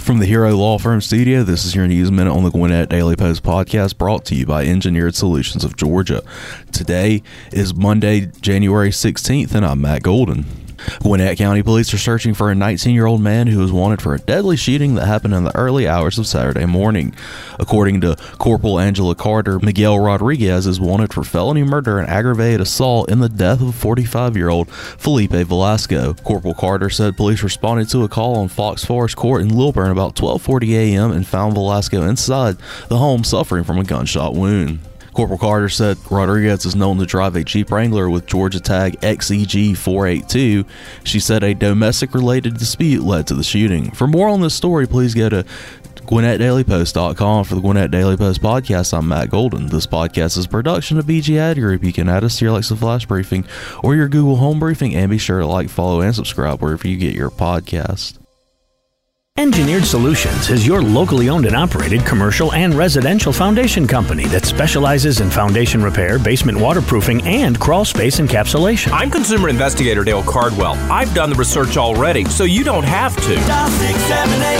From the Hero Law Firm studio, this is your News Minute on the Gwinnett Daily Post podcast brought to you by Engineered Solutions of Georgia. Today is Monday, January 16th, and I'm Matt Golden. Gwinnett County Police are searching for a 19 year old man who was wanted for a deadly shooting that happened in the early hours of Saturday morning. According to Corporal Angela Carter, Miguel Rodriguez is wanted for felony murder and aggravated assault in the death of 45 year old Felipe Velasco. Corporal Carter said police responded to a call on Fox Forest Court in Lilburn about 12:40 a.m. and found Velasco inside the home suffering from a gunshot wound. Corporal Carter said Rodriguez is known to drive a Jeep Wrangler with Georgia tag XEG 482. She said a domestic related dispute led to the shooting. For more on this story, please go to GwinnettDailyPost.com for the Gwinnett Daily Post podcast. I'm Matt Golden. This podcast is production of BG Ad Group. You can add us to your Alexa Flash Briefing or your Google Home Briefing, and be sure to like, follow, and subscribe wherever you get your podcast. Engineered Solutions is your locally owned and operated commercial and residential foundation company that specializes in foundation repair, basement waterproofing, and crawl space encapsulation. I'm consumer investigator Dale Cardwell. I've done the research already, so you don't have to. Dial 678 ESOG